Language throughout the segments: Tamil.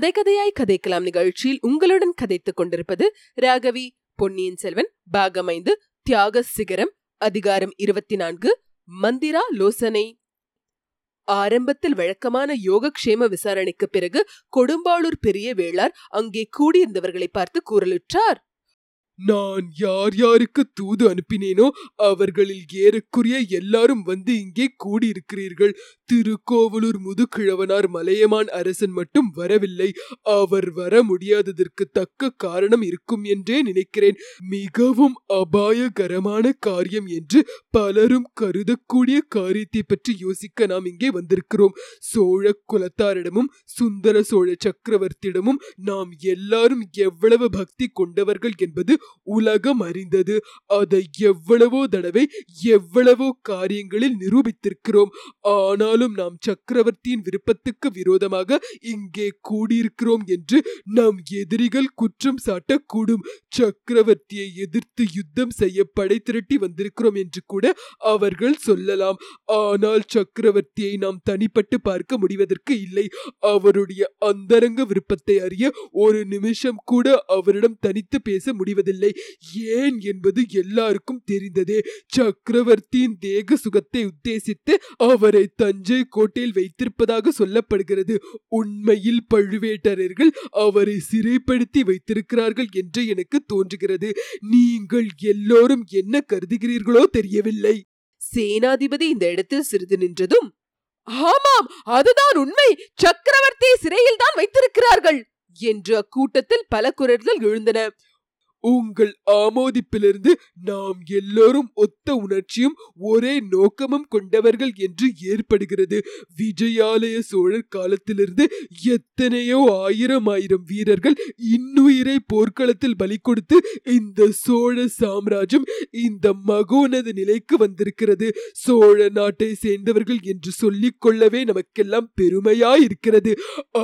கதை கதையாய் கதைக்கலாம் நிகழ்ச்சியில் உங்களுடன் கதைத்துக் கொண்டிருப்பது ராகவி பொன்னியின் செல்வன் பாகமைந்து தியாக சிகரம் அதிகாரம் இருபத்தி நான்கு மந்திரா லோசனை. ஆரம்பத்தில் வழக்கமான யோகக்ஷேம விசாரணைக்கு பிறகு கொடும்பாளூர் பெரிய வேளார் அங்கே கூடியிருந்தவர்களை பார்த்து கூறலுற்றார் நான் யார் யாருக்கு தூது அனுப்பினேனோ அவர்களில் ஏறக்குறைய எல்லாரும் வந்து இங்கே கூடியிருக்கிறீர்கள். திருக்கோவலூர் முதுகிழவனார் மலையமான் அரசன் மட்டும் வரவில்லை. அவர் வர முடியாததற்கு தக்க காரணம் இருக்கும் என்றே நினைக்கிறேன். மிகவும் அபாயகரமான காரியம் என்று பலரும் கருதக்கூடிய காரியத்தை பற்றி யோசிக்க நாம் இங்கே வந்திருக்கிறோம். சோழ குலத்தாரிடமும் சுந்தர சோழ சக்கரவர்த்தியிடமும் நாம் எல்லாரும் எவ்வளவு பக்தி கொண்டவர்கள் என்பது உலகம் அறிந்தது. அதை எவ்வளவோ தடவை எவ்வளவோ காரியங்களில் நிரூபித்திருக்கிறோம். ஆனாலும் நாம் சக்கரவர்த்தியின் விருப்பத்துக்கு விரோதமாக இங்கே கூடியிருக்கிறோம் என்று நம் எதிரிகள் குற்றம் சாட்டக்கூடும். சக்கரவர்த்தியை எதிர்த்து யுத்தம் செய்ய படை திரட்டி வந்திருக்கிறோம் என்று கூட அவர்கள் சொல்லலாம். ஆனால் சக்கரவர்த்தியை நாம் தனிப்பட்டு பார்க்க முடிவதற்கு இல்லை. அவருடைய அந்தரங்க விருப்பத்தை அறிய ஒரு நிமிஷம் கூட அவரிடம் தனித்து பேச முடிவதில்லை. ஏன் என்பது எல்லாருக்கும் தெரிந்ததே. சக்கரவர்த்தியின் தேக சுகத்தை உத்தேசித்து அவரை தஞ்சை கோட்டையில் வைத்திருப்பதாக சொல்லப்படுகிறது. உண்மையில் பழுவேட்டரர்கள் அவரை சிறைப்படுத்தி வைத்திருக்கிறார்கள் என்று எனக்கு தோன்றுகிறது. நீங்கள் எல்லோரும் என்ன கருதுகிறீர்களோ தெரியவில்லை. சேனாதிபதி இந்த இடத்தில் சிறிது நின்றதும் ஆமாம் அதுதான் உண்மை. சக்கரவர்த்தி சிறையில் தான் வைத்திருக்கிறார்கள் என்று அக்கூட்டத்தில் பல குரல்கள் எழுந்தன. உங்கள் ஆமோதிப்பிலிருந்து நாம் எல்லோரும் ஒத்த உணர்ச்சியும் ஒரே நோக்கமும் கொண்டவர்கள் என்று ஏற்படுகிறது. விஜயாலய சோழர் காலத்திலிருந்து எத்தனையோ ஆயிரம் ஆயிரம் வீரர்கள் இன்னுயிரை போர்க்களத்தில் பலி கொடுத்து இந்த சோழ சாம்ராஜ்யம் இந்த மகோனத நிலைக்கு வந்திருக்கிறது. சோழ நாட்டை சேர்ந்தவர்கள் என்று சொல்லிக் கொள்ளவே நமக்கெல்லாம் பெருமையாயிருக்கிறது.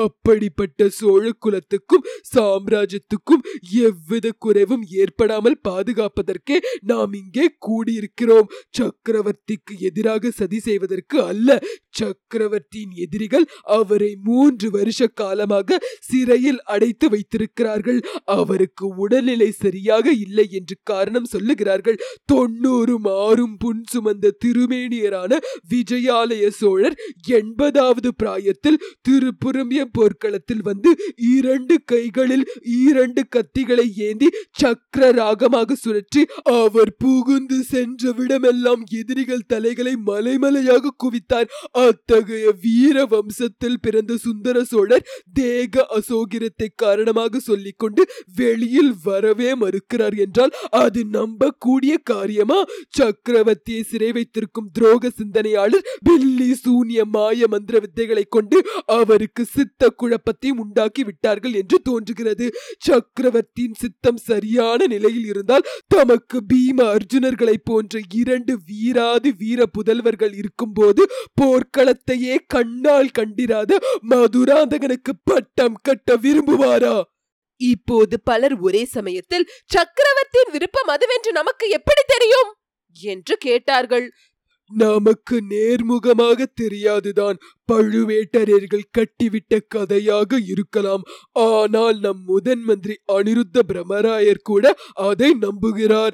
அப்படிப்பட்ட சோழ குலத்துக்கும் சாம்ராஜ்யத்துக்கும் எவ்வித குறை குறைவும் ஏற்படாமல் பாதுகாப்பதற்கே நாம் இங்கே கூடியிருக்கிறோம். சக்கரவர்த்திக்கு எதிராக சதி செய்வதற்கு அல்ல. சக்கரவர்த்தியின் எதிரிகள் அவரை மூன்று வருஷ காலமாக சிறையில் அடைத்து வைத்திருக்கிறார்கள். அவருக்கு உடல்நிலை சரியாக இல்லை என்று காரணம் சொல்லுகிறார்கள். தொண்ணூறு மாறும் புன் சுமந்த திருமேனியரான விஜயாலய சோழர் எண்பதாவது பிராயத்தில் திருப்புரமிய போர்க்களத்தில் வந்து இரண்டு கைகளில் இரண்டு கத்திகளை ஏந்தி சக்கர ராகமாக சுழற்றி அவர் புகுந்து சென்ற விடமெல்லாம் எதிரிகள் தலைகளை மலைமலையாக குவித்தார். அத்தகைய வீர வம்சத்தில் பிறந்த சுந்தர சோழர் தேக அசோகிரத்தை காரணமாக சொல்லிக்கொண்டு வெளியில் வரவே மறுக்கிறார் என்றால் அது நம்பக்கூடிய காரியமா? சக்கரவர்த்தியை சிறை வைத்திருக்கும் துரோக சிந்தனையாளர் பில்லி சூனிய மாய மந்திர வித்தைகளை கொண்டு அவருக்கு சித்த குழப்பத்தையும் உண்டாக்கி விட்டார்கள் என்று தோன்றுகிறது. சக்கரவர்த்தியின் சித்தம் சரி சரியான நிலையில் இருந்தால் தமக்கு பீம அர்ஜுனர்களை போன்ற இரண்டு வீராதி வீர புதல்வர்கள் இருக்கும்போது போர்க்களத்தையே கண்ணால் கண்டிராத மதுராந்தகனுக்கு பட்டம் கட்ட விரும்புவாரா? இப்போது பலர் ஒரே சமயத்தில் சக்கரவர்த்தியின் விருப்பம் அதுவென்று நமக்கு எப்படி தெரியும்? என்று கேட்டார்கள். நமக்கு நேர்முகமாக தெரியாதுதான். பழுவேட்டரர்கள் கட்டிவிட்ட கதையாக இருக்கலாம். ஆனால் நம் முதன் மந்திரி அனிருத்த பிரமராயர் கூட அதை நம்புகிறார்.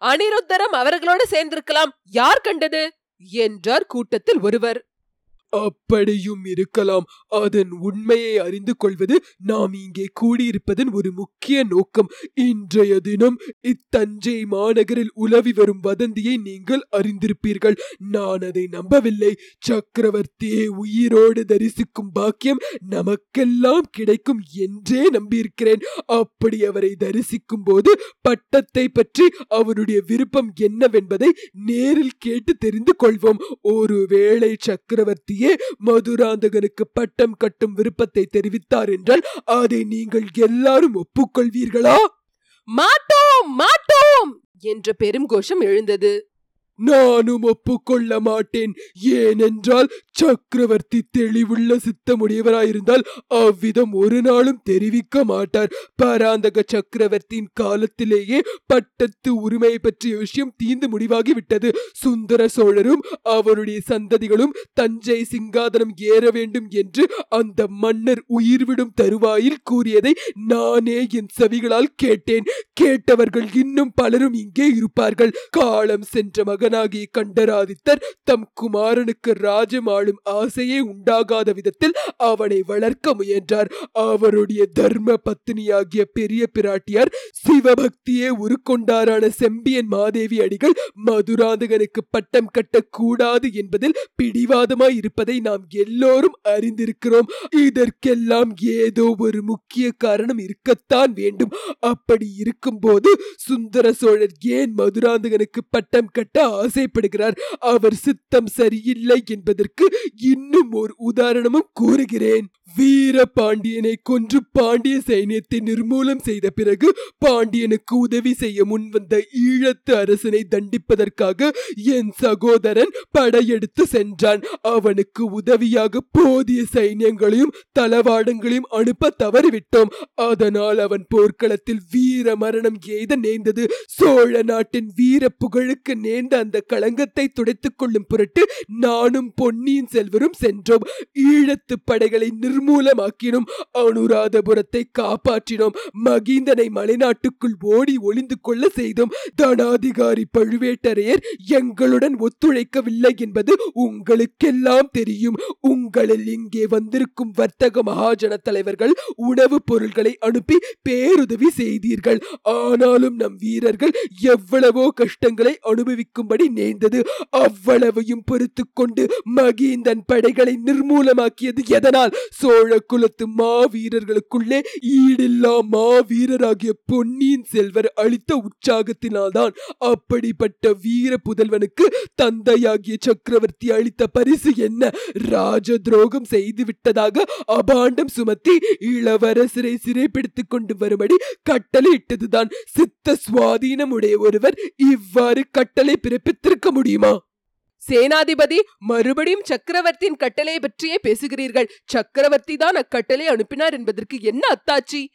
அனிருத்தரம் அவர்களோடு சேர்ந்திருக்கலாம். யார் கண்டது? என்றார் கூட்டத்தில் ஒருவர். அப்படியும் இருக்கலாம். அதன் உண்மையை அறிந்து கொள்வது நாம் இங்கே கூடியிருப்பதன் ஒரு முக்கிய நோக்கம். இன்றைய தினம் இத்தஞ்சை மாநகரில் உலவி வரும் வதந்தியை நீங்கள் அறிந்திருப்பீர்கள். நான் அதை நம்பவில்லை. சக்கரவர்த்தியை உயிரோடு தரிசிக்கும் பாக்கியம் நமக்கெல்லாம் கிடைக்கும் என்றே நம்பியிருக்கிறேன். அப்படி அவரை தரிசிக்கும் போது பட்டத்தை பற்றி அவருடைய விருப்பம் என்னவென்பதை நேரில் கேட்டு தெரிந்து கொள்வோம். ஒருவேளை சக்கரவர்த்தி முன்னாடியே மதுராந்தகனுக்கு பட்டம் கட்டும் விருப்பத்தை தெரிவித்தார் என்றால் அதை நீங்கள் எல்லாரும் ஒப்புக்கொள்வீர்களா? மாட்டோம் மாட்டோம்! என்ற பெரும் கோஷம் எழுந்தது. நானும் ஒப்புக்கொள்ள மாட்டேன். ஏனென்றால் சக்கரவர்த்தி தெளிவுள்ள சித்தமுடையவராயிருந்தால் அவ்விதம் ஒரு நாளும் தெரிவிக்க மாட்டார். பராந்தக சக்கரவர்த்தியின் காலத்திலேயே பட்டத்து உரிமை பற்றிய விஷயம் தீந்து முடிவாகி விட்டது சுந்தர சோழரும் அவருடைய சந்ததிகளும் தஞ்சை சிங்காதனம் ஏற வேண்டும் என்று அந்த மன்னர் உயிர்விடும் தருவாயில் கூறியதை நானே என் செவிகளால் கேட்டேன். கேட்டவர்கள் இன்னும் பலரும் இங்கே இருப்பார்கள். காலம் சென்ற மகன் மகனாகிய கண்டராதித்தர் தம் குமாரனுக்கு ராஜ்யம் ஆளும் ஆசையே உண்டாகாத விதத்தில் அவனை வளர்க்க முயன்றார். அவருடைய தர்ம பத்தினியாகிய பெரிய பிராட்டியார் சிவபக்தியே உருக்கொண்டாரான செம்பியன் மாதேவி அடிகள் மதுராந்தகனுக்கு பட்டம் கட்டக்கூடாது என்பதில் பிடிவாதமாய் இருப்பதை நாம் எல்லோரும் அறிந்திருக்கிறோம். இதற்கெல்லாம் ஏதோ ஒரு முக்கிய காரணம் இருக்கத்தான் வேண்டும். அப்படி இருக்கும்போது சுந்தர சோழர் ஏன் மதுராந்தகனுக்கு பட்டம் கட்ட ஆசைப்படுகிறார். அவர் சித்தம் சரியில்லை என்பதற்கு இன்னும் ஒரு உதாரணமும் கூறுகிறேன். வீர பாண்டியனை கொன்று பாண்டிய சைன்யத்தை நிர்மூலம் செய்த பிறகு பாண்டியனுக்கு உதவி செய்ய முன்வந்த ஈழத்து அரசனை தண்டிப்பதற்காக என் சகோதரன் படையெடுத்து சென்றான். அவனுக்கு உதவியாக போதிய சைன்யங்களையும் தளவாடங்களையும் அனுப்ப தவறிவிட்டோம். அதனால் அவன் போர்க்களத்தில் வீர மரணம் எய்த நேர்ந்தது. சோழ நாட்டின் வீர புகழுக்கு நேர்ந்த அந்த களங்கத்தை துடைத்துக் கொள்ளும் பொருட்டு நானும் பொன்னியின் செல்வரும் சென்றோம். ஈழத்து படைகளை நிர்மூலமாக்கினோம். அனுராதபுரத்தை காப்பாற்றினோம். மகிந்தனை மலைநாட்டுக்குள் ஓடி ஒளிந்து கொள்ள செய்தோம். தனாதிகாரி பழுவேட்டரையர் எங்களுடன் ஒத்துழைக்கவில்லை என்பது உங்களுக்கெல்லாம் தெரியும். உங்களில் இங்கே வந்திருக்கும் வர்த்தக மகாஜன தலைவர்கள் உணவுப் பொருள்களை அனுப்பி பேருதவி செய்தீர்கள். ஆனாலும் நம் வீரர்கள் எவ்வளவோ கஷ்டங்களை அனுபவிக்கும் அனுபவிக்கும்படி நேர்ந்தது அவ்வளவையும் பொறுத்து கொண்டு மகிந்தன் படைகளை நிர்மூலமாக்கியது எதனால்? சோழ குலத்து மாவீரர்களுக்குள்ளே ஈடில்லா மாவீரராகிய பொன்னியின் செல்வர் அளித்த உற்சாகத்தினால்தான் அப்படிப்பட்ட வீர புதல்வனுக்கு தந்தையாகிய சக்கரவர்த்தி அளித்த பரிசு என்ன? ராஜ துரோகம் செய்து விட்டதாக அபாண்டம் சுமத்தி இளவரசரை சிறைப்பிடித்துக் கொண்டு வரும்படி கட்டளையிட்டதுதான் சித்த சுவாதீனம் உடைய ஒருவர் இவ்வாறு கட்டளை பிறப்பித்திருக்க முடியுமா? சேனாதிபதி மறுபடியும் சக்கரவர்த்தியின் கட்டளை பற்றியே பேசுகிறீர்கள். சக்கரவர்த்தி தான் அக்கட்டளை அனுப்பினார் என்பதற்கு என்ன அத்தாச்சி?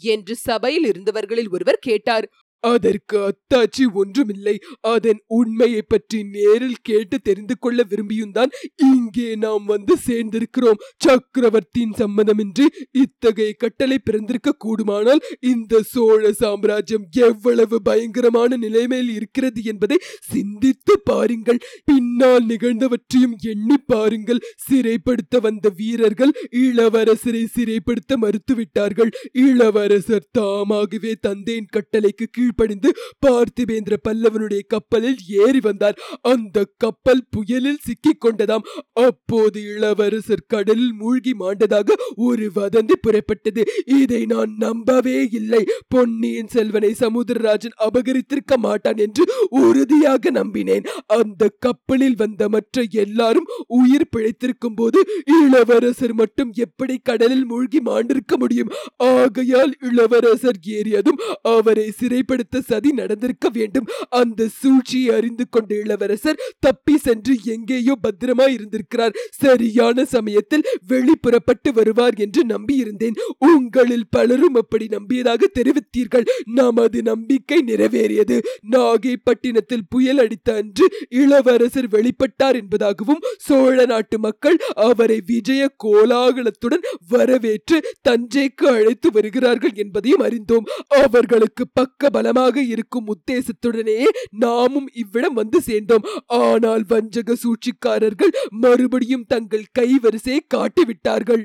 என்று சபையில் இருந்தவர்களில் ஒருவர் கேட்டார். அதற்கு அத்தாச்சி ஒன்றுமில்லை. அதன் உண்மையை பற்றி நேரில் கேட்டு தெரிந்து கொள்ள விரும்பியும்தான் இங்கே நாம் வந்து சேர்ந்திருக்கிறோம். சக்கரவர்த்தியின் சம்மதமின்றி இத்தகைய கட்டளை பிறந்திருக்க கூடுமானால் இந்த சோழ சாம்ராஜ்யம் எவ்வளவு பயங்கரமான நிலைமையில் இருக்கிறது என்பதை சிந்தித்து பாருங்கள். பின்னால் நிகழ்ந்தவற்றையும் எண்ணி பாருங்கள். சிறைப்படுத்த வந்த வீரர்கள் இளவரசரை சிறைப்படுத்த மறுத்துவிட்டார்கள். இளவரசர் தாமாகவே தந்தையின் கட்டளைக்கு கீழ் கீழ்ப்படிந்து பார்த்திபேந்திர பல்லவனுடைய கப்பலில் ஏறி வந்தார். அந்த கப்பல் புயலில் சிக்கிக் கொண்டதாம். அப்போது இளவரசர் கடலில் மூழ்கி மாண்டதாக ஒரு வதந்தி புறப்பட்டது. இதை நான் நம்பவே இல்லை. பொன்னியின் செல்வனை சமுத்திரராஜன் அபகரித்திருக்க மாட்டான் என்று உறுதியாக நம்பினேன். அந்த கப்பலில் வந்த மற்ற எல்லாரும் உயிர் பிழைத்திருக்கும் போது இளவரசர் மட்டும் எப்படி கடலில் மூழ்கி மாண்டிருக்க முடியும்? ஆகையால் இளவரசர் ஏறியதும் அவரை சிறைப்படுத்த அடுத்த சதி நடந்திருக்க வேண்டும். அந்த சூழ்ச்சியை அறிந்து கொண்ட இளவரசர் தப்பி சென்று எங்கேயோ பத்திரமா இருந்திருக்கிறார். சரியான சமயத்தில் வெளிப்புறப்பட்டு வருவார் என்று நம்பியிருந்தேன். உங்களில் பலரும் அப்படி நம்பியதாக தெரிவித்தீர்கள். நமது நம்பிக்கை நிறைவேறியது. நாகைப்பட்டினத்தில் புயல் அடித்த அன்று இளவரசர் வெளிப்பட்டார் என்பதாகவும் சோழ நாட்டு மக்கள் அவரை விஜய கோலாகலத்துடன் வரவேற்று தஞ்சைக்கு அழைத்து வருகிறார்கள் என்பதையும் அறிந்தோம். அவர்களுக்கு பக்க பலமாக இருக்கும் உத்தேசத்துடனே நாமும் இவ்விடம் வந்து சேர்ந்தோம். ஆனால் வஞ்சக சூழ்ச்சிக்காரர்கள் மறுபடியும் தங்கள் கைவரிசை காட்டிவிட்டார்கள்.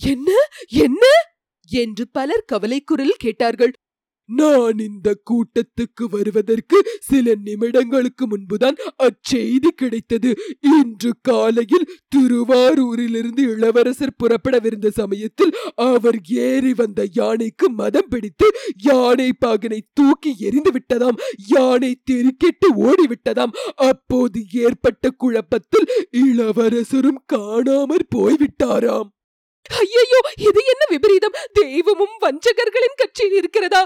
என்ன? என்ன? என்று பலர் கவலைக்குரல் கேட்டார்கள். நான் இந்த கூட்டத்துக்கு வருவதற்கு சில நிமிடங்களுக்கு முன்புதான் அச்செய்தி கிடைத்தது. இன்று காலையில் திருவாரூரிலிருந்து இளவரசர் புறப்படவிருந்த சமயத்தில் அவர் ஏறி வந்த யானைக்கு மதம் பிடித்து யானை பாகனை தூக்கி எரிந்து விட்டதாம். யானை தெருக்கெட்டு ஓடிவிட்டதாம். அப்போது ஏற்பட்ட குழப்பத்தில் இளவரசரும் காணாமற் போய்விட்டாராம். ஐயோ இது என்ன விபரீதம்? தெய்வமும் வஞ்சகர்களின் கட்சியில் இருக்கிறதா?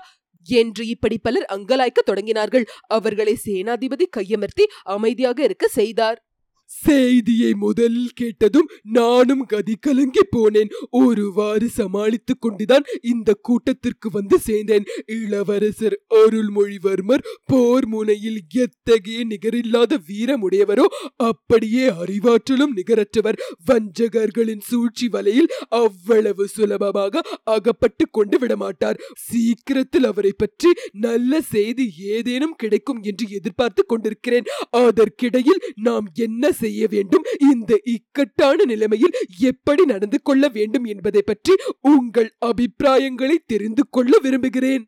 என்று இப்படி பலர் அங்கலாய்க்க தொடங்கினார்கள். அவர்களை சேனாதிபதி கையமர்த்தி அமைதியாக இருக்க செய்தார். செய்தியை முதலில் கேட்டதும் நானும் கதி கலங்கி போனேன். ஒருவாறு சமாளித்துக் கொண்டுதான் இந்த கூட்டத்திற்கு வந்து சேர்ந்தேன். இளவரசர் அருள்மொழிவர்மர் போர் முனையில் எத்தகைய நிகரில்லாத வீரமுடையவரோ அப்படியே அறிவாற்றலும் நிகரற்றவர். வஞ்சகர்களின் சூழ்ச்சி வலையில் அவ்வளவு சுலபமாக அகப்பட்டு கொண்டு விடமாட்டார். சீக்கிரத்தில் அவரை பற்றி நல்ல செய்தி ஏதேனும் கிடைக்கும் என்று எதிர்பார்த்து கொண்டிருக்கிறேன். அதற்கிடையில் நாம் என்ன செய்ய வேண்டும். இந்த இக்கட்டான நிலைமையில் எப்படி நடந்து கொள்ள வேண்டும் என்பதை பற்றி உங்கள் அபிப்பிராயங்களை தெரிந்து கொள்ள விரும்புகிறேன்.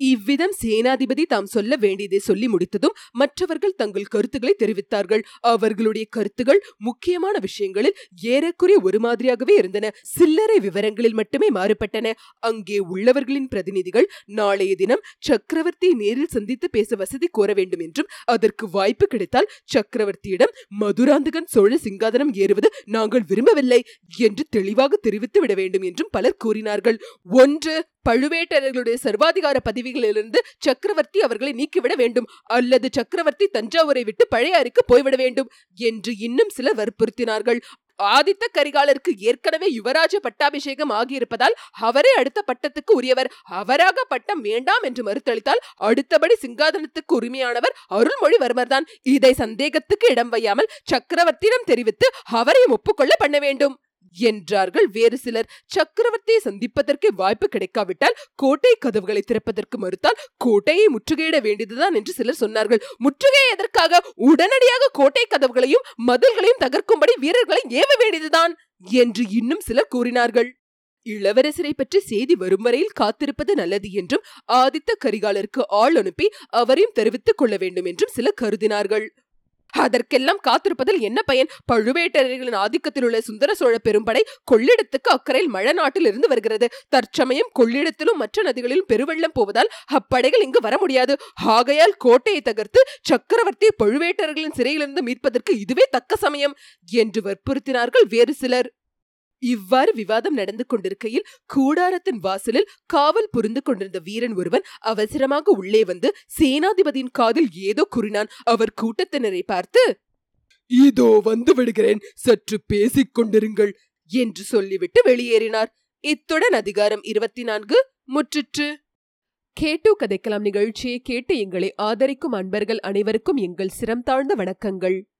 இவ்விதம் சேனாதிபதி தாம் சொல்ல வேண்டியதை சொல்லி முடித்ததும் மற்றவர்கள் தங்கள் கருத்துக்களை தெரிவித்தார்கள். அவர்களுடைய கருத்துகள் முக்கியமான விஷயங்களில் ஏறக்குறைய ஒரு மாதிரியாகவே இருந்தன. சில்லறை விவரங்களில் மட்டுமே மாறுபட்டன. அங்கே உள்ளவர்களின் பிரதிநிதிகள் நாளைய தினம் சக்கரவர்த்தியை நேரில் சந்தித்து பேச வசதி கோர வேண்டும் என்றும் அதற்கு வாய்ப்பு கிடைத்தால் சக்கரவர்த்தியிடம் மதுராந்தகன் சோழ சிங்காதனம் ஏறுவது நாங்கள் விரும்பவில்லை என்று தெளிவாக தெரிவித்து விட வேண்டும் என்றும் பலர் கூறினார்கள். ஒன்று பழுவேட்டரர்களுடைய சர்வாதிகார பதவிகளிலிருந்து சக்கரவர்த்தி அவர்களை நீக்கிவிட வேண்டும். அல்லது சக்கரவர்த்தி தஞ்சாவூரை விட்டு பழையாறுக்கு போய்விட வேண்டும் என்று இன்னும் சிலர் வற்புறுத்தினார்கள். ஆதித்த கரிகாலருக்கு ஏற்கனவே யுவராஜ பட்டாபிஷேகம் ஆகியிருப்பதால் அவரே அடுத்த பட்டத்துக்கு உரியவர். அவராக பட்டம் வேண்டாம் என்று மறுத்தளித்தால் அடுத்தபடி சிங்காதனத்துக்கு உரிமையானவர் அருள்மொழிவர்மர் தான் இதை சந்தேகத்துக்கு இடம் வையாமல் சக்கரவர்த்தியிடம் தெரிவித்து அவரையும் ஒப்புக்கொள்ள பண்ண வேண்டும். என்றார்கள். வேறு சிலர் சக்கரவர்த்தியை சந்திப்பதற்கு வாய்ப்பு கிடைக்காவிட்டால் கோட்டை கதவுகளை திறப்பதற்கு மறுத்தால் கோட்டையை முற்றுகையிட வேண்டியதுதான் என்று சிலர் சொன்னார்கள். முற்றுகை எதற்காக? உடனடியாக கோட்டை கதவுகளையும் மதில்களையும் தகர்க்கும்படி வீரர்களை ஏவ வேண்டியதுதான் என்று இன்னும் சிலர் கூறினார்கள். இளவரசரை பற்றி செய்தி வரும் வரையில் காத்திருப்பது நல்லது என்றும் ஆதித்த கரிகாலருக்கு ஆள் அனுப்பி அவரையும் தெரிவித்துக் கொள்ள வேண்டும் என்றும் சிலர் கருதினார்கள். அதற்கெல்லாம் காத்திருப்பதில் என்ன பயன்? பழுவேட்டரர்களின் ஆதிக்கத்தில் உள்ள சுந்தர சோழ பெரும்படை கொள்ளிடத்துக்கு அக்கறையில் மழை நாட்டில் இருந்து வருகிறது. தற்சமயம் கொள்ளிடத்திலும் மற்ற நதிகளிலும் பெருவெள்ளம் போவதால் அப்படைகள் இங்கு வர முடியாது. ஆகையால் கோட்டையை தகர்த்து சக்கரவர்த்தி பழுவேட்டரர்களின் சிறையிலிருந்து மீட்பதற்கு இதுவே தக்க சமயம். என்று வற்புறுத்தினார்கள் வேறு சிலர். இவ்வாறு விவாதம் நடந்து கொண்டிருக்கையில் கூடாரத்தின் வாசலில் காவல் புரிந்து கொண்டிருந்த வீரன் ஒருவன் அவசரமாக உள்ளே வந்து சேனாதிபதியின் காதில் ஏதோ கூறினான். அவர் கூட்டத்தினரை பார்த்து இதோ வந்து விடுகிறேன். சற்று பேசிக் கொண்டிருங்கள் என்று சொல்லிவிட்டு வெளியேறினார். இத்துடன் அதிகாரம் இருபத்தி நான்கு முற்றிற்று. கேட்டு கதைக்கலாம் நிகழ்ச்சியை கேட்டு எங்களை ஆதரிக்கும் அன்பர்கள் அனைவருக்கும் எங்கள் சிரம் தாழ்ந்த வணக்கங்கள்.